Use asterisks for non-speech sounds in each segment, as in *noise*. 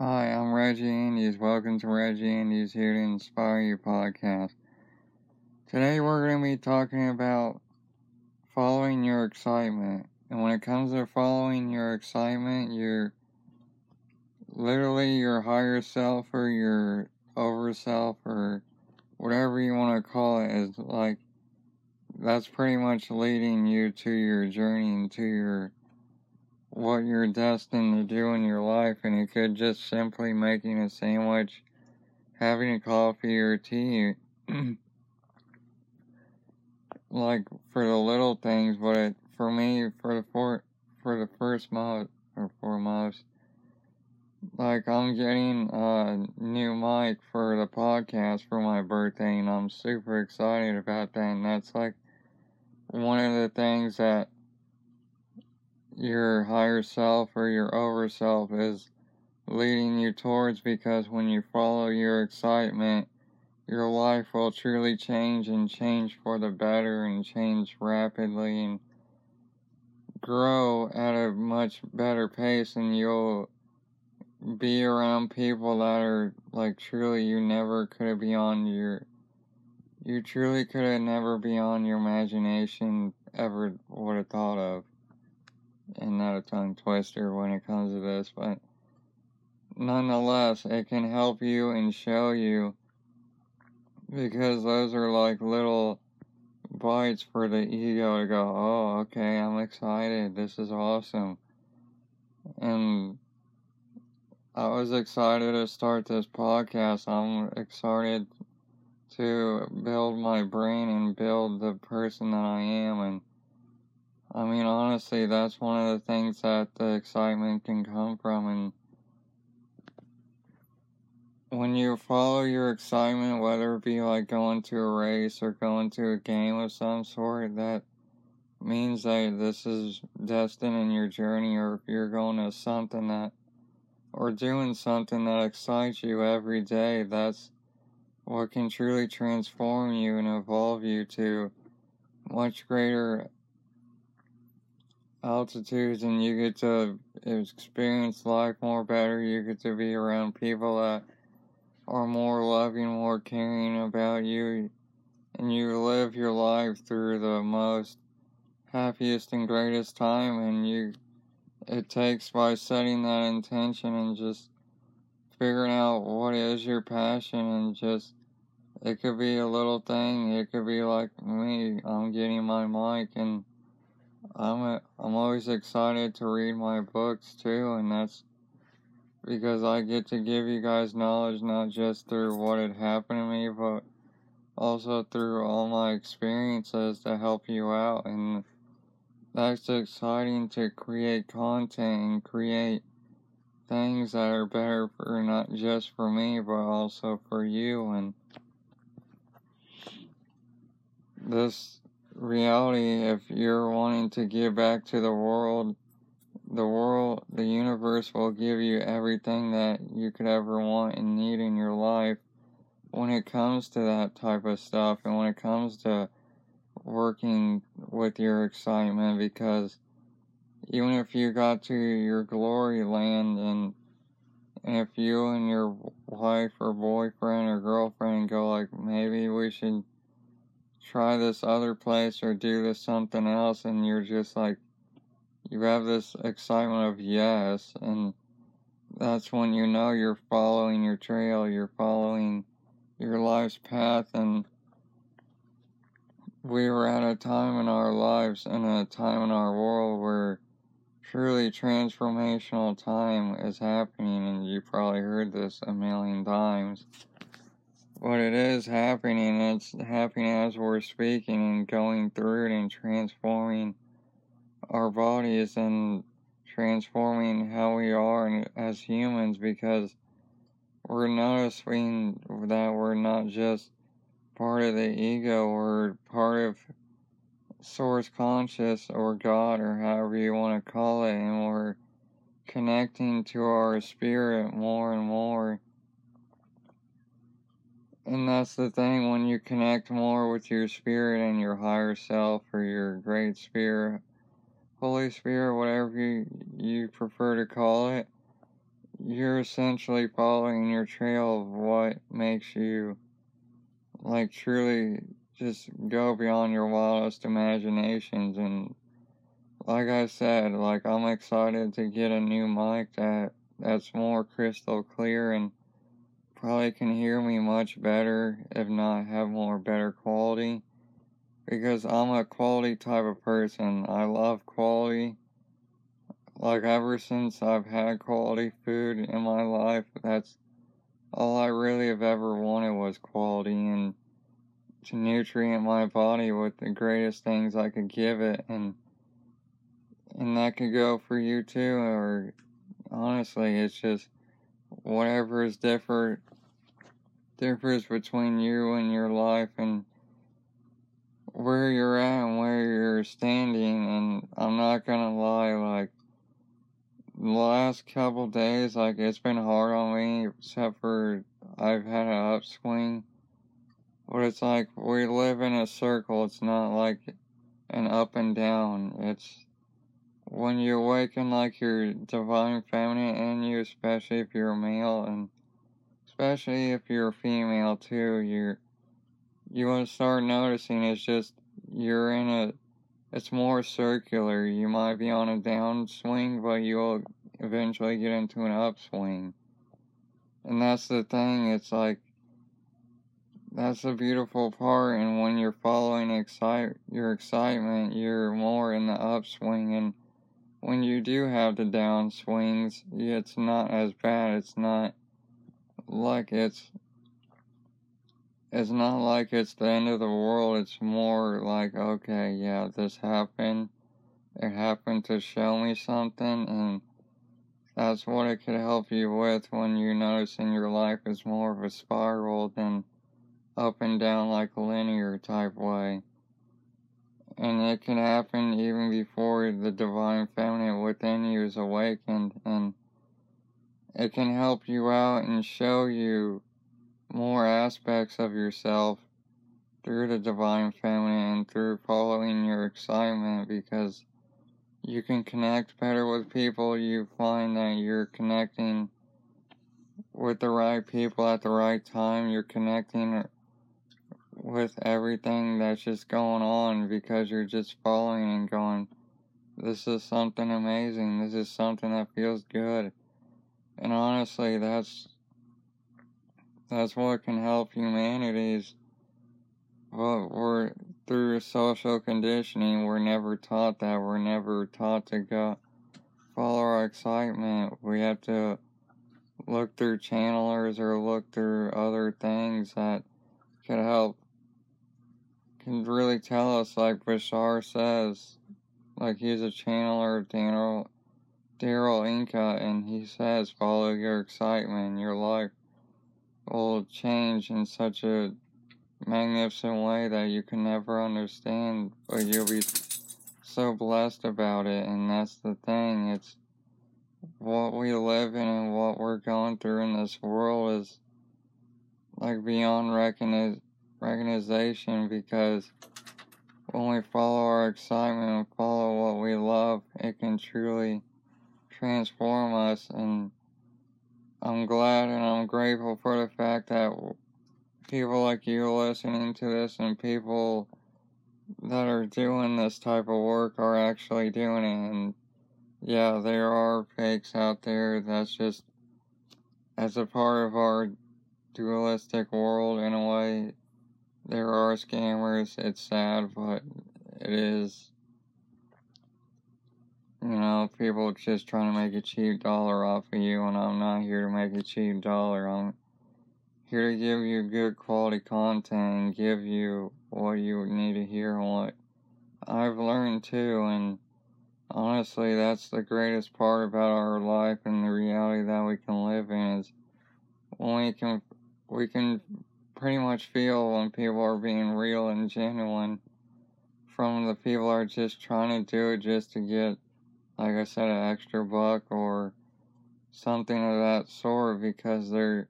Hi, I'm Reggie Andes. Welcome to Reggie Andes Here to Inspire You podcast. Today we're going to be talking about following your excitement. And when it comes to following your excitement, you're literally your higher self or your over self or whatever you want to call it is like that's pretty much leading you to your journey and to your what you're destined to do in your life, and it could just simply making a sandwich, having a coffee or tea, *clears throat* like for the little things. But it, for me, for the for for the first month or foremost, like I'm getting a new mic for the podcast for my birthday, and I'm super excited about that. And that's like one of the things that your higher self or your over self is leading you towards because when you follow your excitement, your life will truly change and change for the better and change rapidly and grow at a much better pace. And you'll be around people that are like truly you never could have beyond your you truly could have never beyond your imagination ever would have thought of and not a tongue twister when it comes to this, but nonetheless, it can help you and show you because those are like little bites for the ego to go, oh, okay, I'm excited. This is awesome. And I was excited to start this podcast. I'm excited to build my brain and build the person that I am and I mean, honestly, that's one of the things that the excitement can come from. And when you follow your excitement, whether it be like going to a race or going to a game of some sort, that means that this is destined in your journey, or if you're going to something that, or doing something that excites you every day, that's what can truly transform you and evolve you to much greater altitudes and you get to experience life more better. You get to be around people that are more loving, more caring about you, and you live your life through the most happiest and greatest time. And you, it takes by setting that intention and just figuring out what is your passion and just it could be a little thing. It could be like me. I'm getting my mic and I'm a, I'm always excited to read my books too, and that's because I get to give you guys knowledge not just through what had happened to me, but also through all my experiences to help you out. And that's exciting to create content and create things that are better for not just for me, but also for you. And this reality if you're wanting to give back to the world the world the universe will give you everything that you could ever want and need in your life. When it comes to that type of stuff and when it comes to working with your excitement because even if you got to your glory land and if you and your wife or boyfriend or girlfriend go like maybe we should try this other place or do this something else and you're just like you have this excitement of yes and that's when you know you're following your trail you're following your life's path and we were at a time in our lives and a time in our world where truly transformational time is happening and you probably heard this a million times but it is happening. It's happening as we're speaking and going through it and transforming our bodies and transforming how we are as humans because we're noticing that we're not just part of the ego, we're part of source conscious or God or however you want to call it, and we're connecting to our spirit more and more and that's the thing when you connect more with your spirit and your higher self or your great spirit, Holy Spirit, whatever you, you prefer to call it, you're essentially following your trail of what makes you like truly just go beyond your wildest imaginations. And like I said, like I'm excited to get a new mic that that's more crystal clear and probably can hear me much better, if not have more better quality. Because I'm a quality type of person. I love quality. Like ever since I've had quality food in my life, that's all I really have ever wanted was quality and to nutrient my body with the greatest things I could give it and and that could go for you too or honestly it's just whatever is different differs between you and your life and where you're at and where you're standing. And I'm not gonna lie like the last couple days like it's been hard on me except for I've had an upswing. But it's like we live in a circle. It's not like an up and down. It's when you awaken like your divine feminine in you especially if you're male and especially if you're female too, you're you to start noticing it's just you're in a it's more circular. You might be on a downswing, but you'll eventually get into an upswing. And that's the thing, it's like that's the beautiful part and when you're following excite your excitement, you're more in the upswing and when you do have the down swings, it's not as bad. It's not like it's it's not like it's the end of the world. It's more like, okay, yeah, this happened. It happened to show me something, and that's what it could help you with when you notice in your life is more of a spiral than up and down like a linear type way. And it can happen even before the divine feminine within you is awakened and it can help you out and show you more aspects of yourself through the divine feminine and through following your excitement because you can connect better with people. You find that you're connecting with the right people at the right time. You're connecting with everything that's just going on because you're just following and going, this is something amazing. This is something that feels good. And honestly, that's that's what can help humanities. But we're through social conditioning, we're never taught that. We're never taught to go follow our excitement. We have to look through channelers or look through other things that could help can really tell us like Bashar says. Like he's a channeler of Daniel Darryl Anka, and he says, follow your excitement. Your life will change in such a magnificent way that you can never understand, but you'll be so blessed about it. And that's the thing. It's what we live in and what we're going through in this world is like beyond recognition recognition because when we follow our excitement and follow what we love, it can truly transform us. And I'm glad and I'm grateful for the fact that people like you listening to this and people that are doing this type of work are actually doing it. And yeah there are fakes out there that's just as a part of our dualistic world in a way there are scammers it's sad but it is you know, people just trying to make a cheap dollar off of you, and I'm not here to make a cheap dollar. I'm here to give you good quality content and give you what you need to hear and what I've learned too. And honestly, that's the greatest part about our life and the reality that we can live in is when we can we can pretty much feel when people are being real and genuine from the people are just trying to do it just to get like I said, an extra buck or something of that sort because they're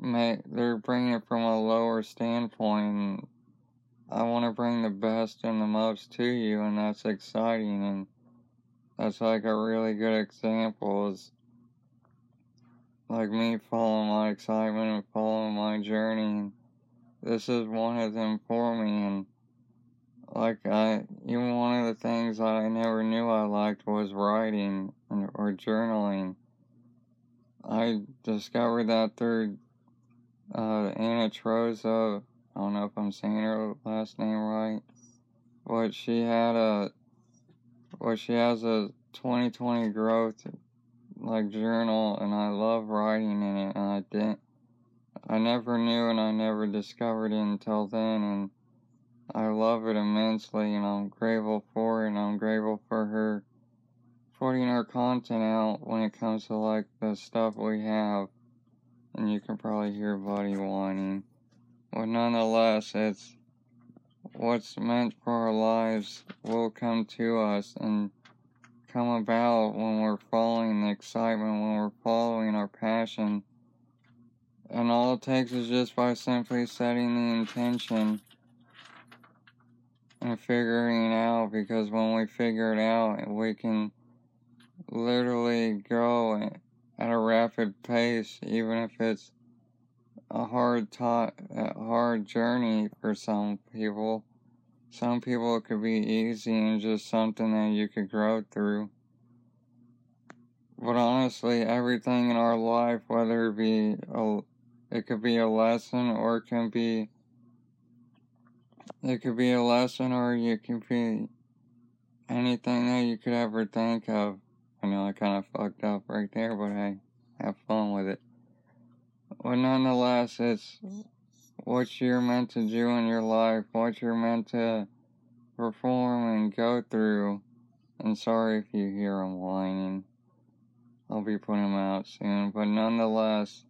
they're bringing it from a lower standpoint. I want to bring the best and the most to you, and that's exciting. And that's like a really good example. Is like me following my excitement and following my journey. This is one of them for me, and like I, even one of the things that I never knew I liked was writing and, or journaling. I discovered that through uh, Anna Troza. I don't know if I'm saying her last name right, but she had a, well, she has a 2020 growth like journal, and I love writing in it, and I didn't, I never knew, and I never discovered it until then, and I love it immensely, and I'm grateful for it, and I'm grateful for her putting our content out when it comes to like the stuff we have. And you can probably hear Buddy whining. But nonetheless, it's what's meant for our lives will come to us and come about when we're excitement, when we're following our passion. And all it takes is just by simply setting the intention and figuring it out because when we figure it out, we can literally go at a rapid pace, even if it's a hard ta- a hard journey for some people. Some people it could be easy and just something that you could grow through. But honestly, everything in our life, whether it be a, it could be a lesson or it can be it could be a lesson or it can be anything that you could ever think of. I know I kind of fucked up right there, but hey, have fun with it. But nonetheless, it's what you're meant to do in your life, what you're meant to perform and go through. And sorry if you hear him whining. I'll be putting them out soon. But nonetheless,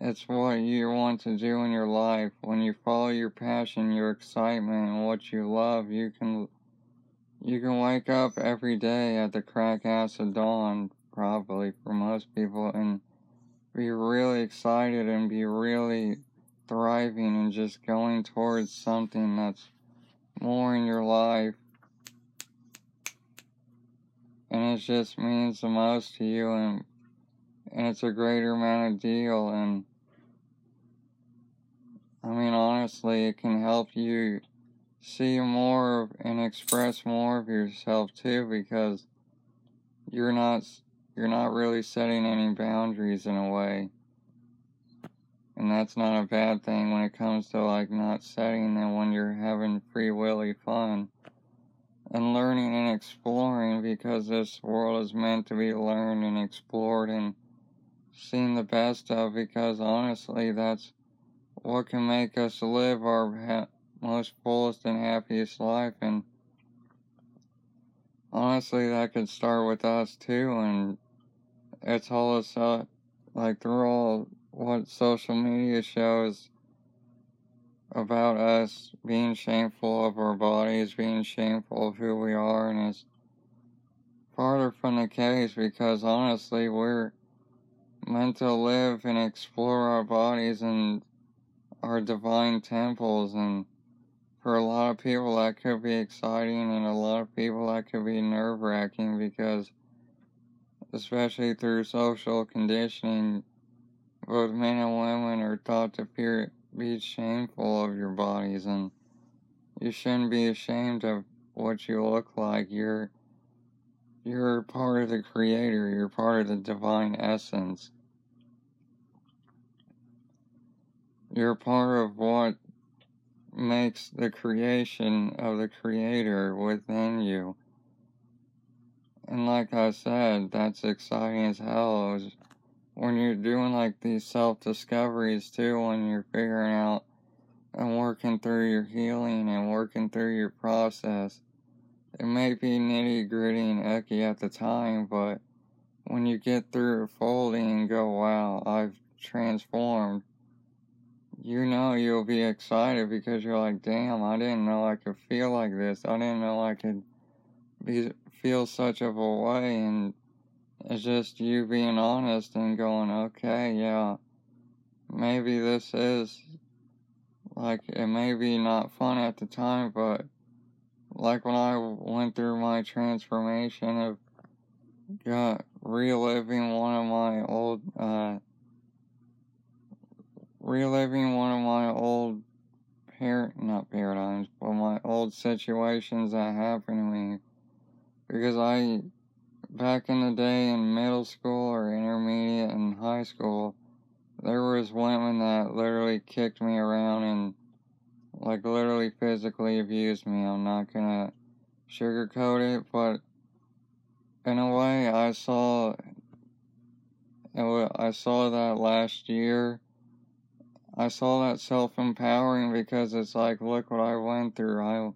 it's what you want to do in your life. When you follow your passion, your excitement, and what you love, you can you can wake up every day at the crack ass of dawn, probably for most people, and be really excited and be really thriving and just going towards something that's more in your life. And it just means the most to you and and it's a greater amount of deal and I mean honestly it can help you see more and express more of yourself too because you're not you're not really setting any boundaries in a way. And that's not a bad thing when it comes to like not setting them when you're having free willy fun and learning and exploring because this world is meant to be learned and explored and seen the best of because honestly that's what can make us live our most fullest and happiest life. And honestly that could start with us too. And it's all us uh, like through all what social media shows about us being shameful of our bodies, being shameful of who we are, and it's farther from the case because honestly, we're meant to live and explore our bodies and our divine temples and for a lot of people that could be exciting and a lot of people that could be nerve wracking because especially through social conditioning both men and women are taught to fear, be shameful of your bodies and you shouldn't be ashamed of what you look like you're you're part of the creator you're part of the divine essence you're part of what makes the creation of the Creator within you. And like I said, that's exciting as hell. When you're doing like these self discoveries too, when you're figuring out and working through your healing and working through your process. It may be nitty gritty and icky at the time, but when you get through folding and go, wow, I've transformed you know you'll be excited because you're like, damn, I didn't know I could feel like this. I didn't know I could be feel such of a way, and it's just you being honest and going, okay, yeah, maybe this is like it may be not fun at the time, but like when I went through my transformation of got reliving one of my old, uh, reliving one of my old par not paradigms, but my old situations that happened to me. Because I, back in the day in middle school or intermediate and high school, there was women that literally kicked me around and like literally physically abused me. I'm not gonna sugarcoat it, but in a way, I saw. I saw that last year. I saw that self empowering because it's like, look what I went through. I,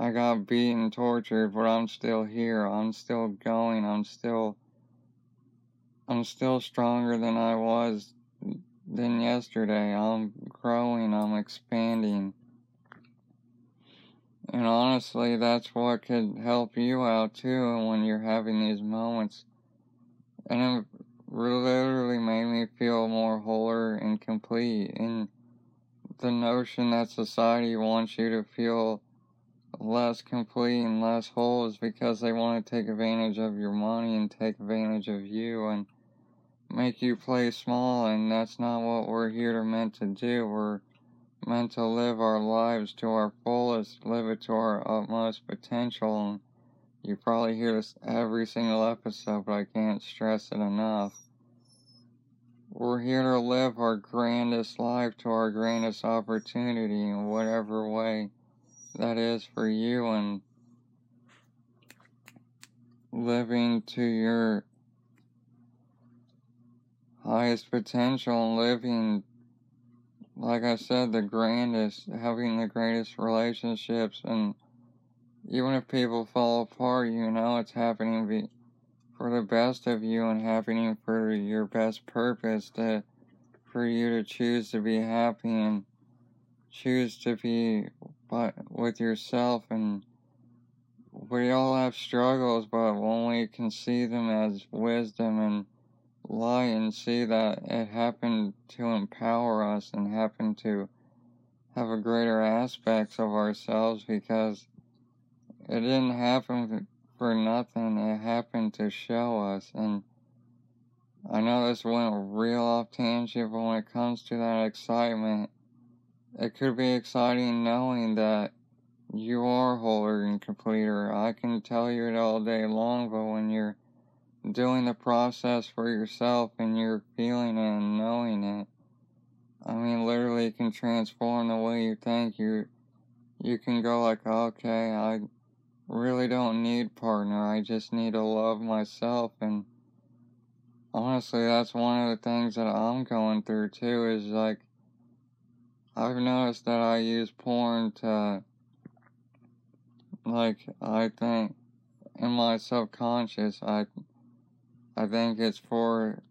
I got beaten, tortured, but I'm still here. I'm still going. I'm still. I'm still stronger than I was than yesterday. I'm growing. I'm expanding. And honestly, that's what could help you out too when you're having these moments. And it literally made me feel more wholer and complete. And the notion that society wants you to feel less complete and less whole is because they want to take advantage of your money and take advantage of you and make you play small. And that's not what we're here to meant to do. We're meant to live our lives to our fullest, live it to our utmost potential. And you probably hear this every single episode, but I can't stress it enough. We're here to live our grandest life to our grandest opportunity in whatever way that is for you and living to your highest potential and living like I said, the grandest, having the greatest relationships, and even if people fall apart, you know it's happening for the best of you and happening for your best purpose to, for you to choose to be happy and choose to be but with yourself and we all have struggles, but when we can see them as wisdom and lie and see that it happened to empower us and happened to have a greater aspects of ourselves because it didn't happen for nothing. It happened to show us. And I know this went real off tangent, but when it comes to that excitement, it could be exciting knowing that you are wholer and completer. I can tell you it all day long, but when you're doing the process for yourself and you're feeling it and knowing it. I mean, literally, it can transform the way you think. You, you can go like, okay, I really don't need partner. I just need to love myself. And honestly, that's one of the things that I'm going through too. Is like, I've noticed that I use porn to, like, I think in my subconscious, I I think it's for.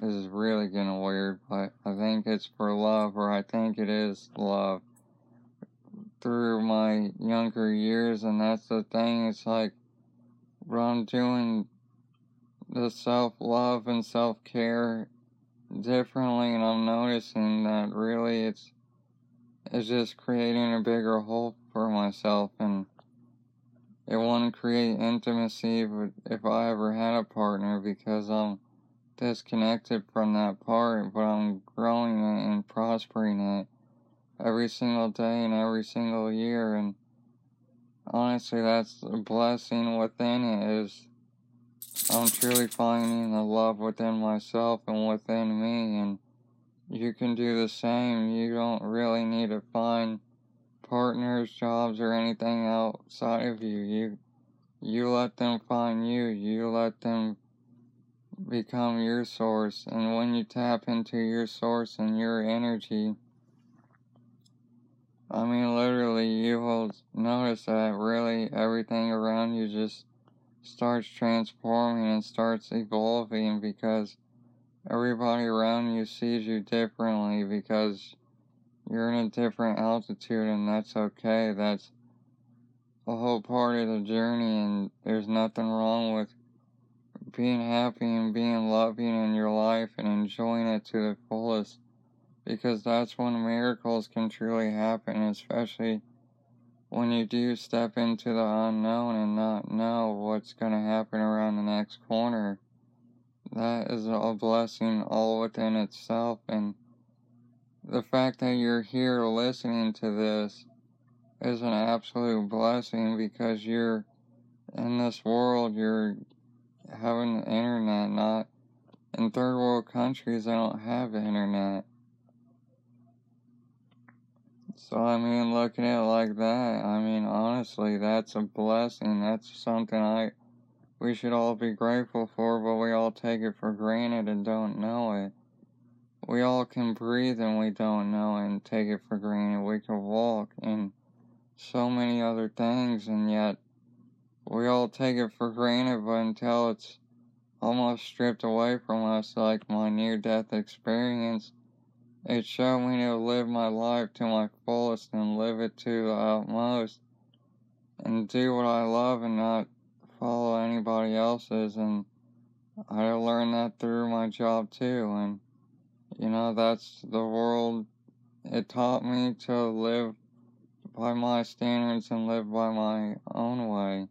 This is really getting weird, but I think it's for love, or I think it is love. Through my younger years, and that's the thing, it's like, I'm doing the self love and self care differently, and I'm noticing that really it's it's just creating a bigger hole for myself and it wouldn't create intimacy if I ever had a partner because I'm disconnected from that part, but I'm growing it and prospering it every single day and every single year. And honestly, that's a blessing within it is I'm truly finding the love within myself and within me. And you can do the same. You don't really need to find partners, jobs, or anything outside of you. You you let them find you. You let them become your source. And when you tap into your source and your energy, I mean, literally, you will notice that really everything around you just starts transforming and starts evolving because everybody around you sees you differently because you're in a different altitude and that's okay. That's a whole part of the journey and there's nothing wrong with being happy and being loving in your life and enjoying it to the fullest because that's when miracles can truly happen, especially when you do step into the unknown and not know what's going to happen around the next corner, that is a blessing all within itself. And the fact that you're here listening to this is an absolute blessing because you're in this world, you're having the internet, not in third world countries, they don't have the internet. So, I mean, looking at it like that, I mean, honestly, that's a blessing. That's something I, we should all be grateful for, but we all take it for granted and don't know it. We all can breathe and we don't know and take it for granted. We can walk and so many other things, and yet we all take it for granted, but until it's almost stripped away from us, like my near death experience, it showed me to live my life to my fullest and live it to the utmost and do what I love and not follow anybody else's. And I learned that through my job too. And, you know, that's the world. It taught me to live by my standards and live by my own way.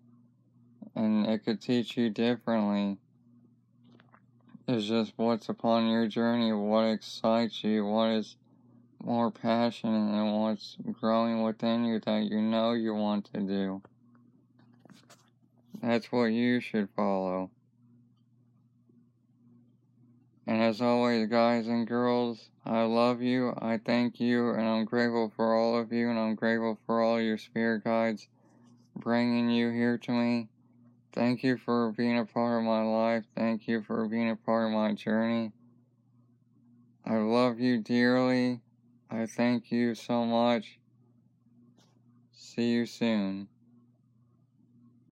And it could teach you differently. It's just what's upon your journey, what excites you, what is more passionate, and what's growing within you that you know you want to do. That's what you should follow. And as always, guys and girls, I love you, I thank you, and I'm grateful for all of you, and I'm grateful for all your spirit guides bringing you here to me. Thank you for being a part of my life. Thank you for being a part of my journey. I love you dearly. I thank you so much. See you soon.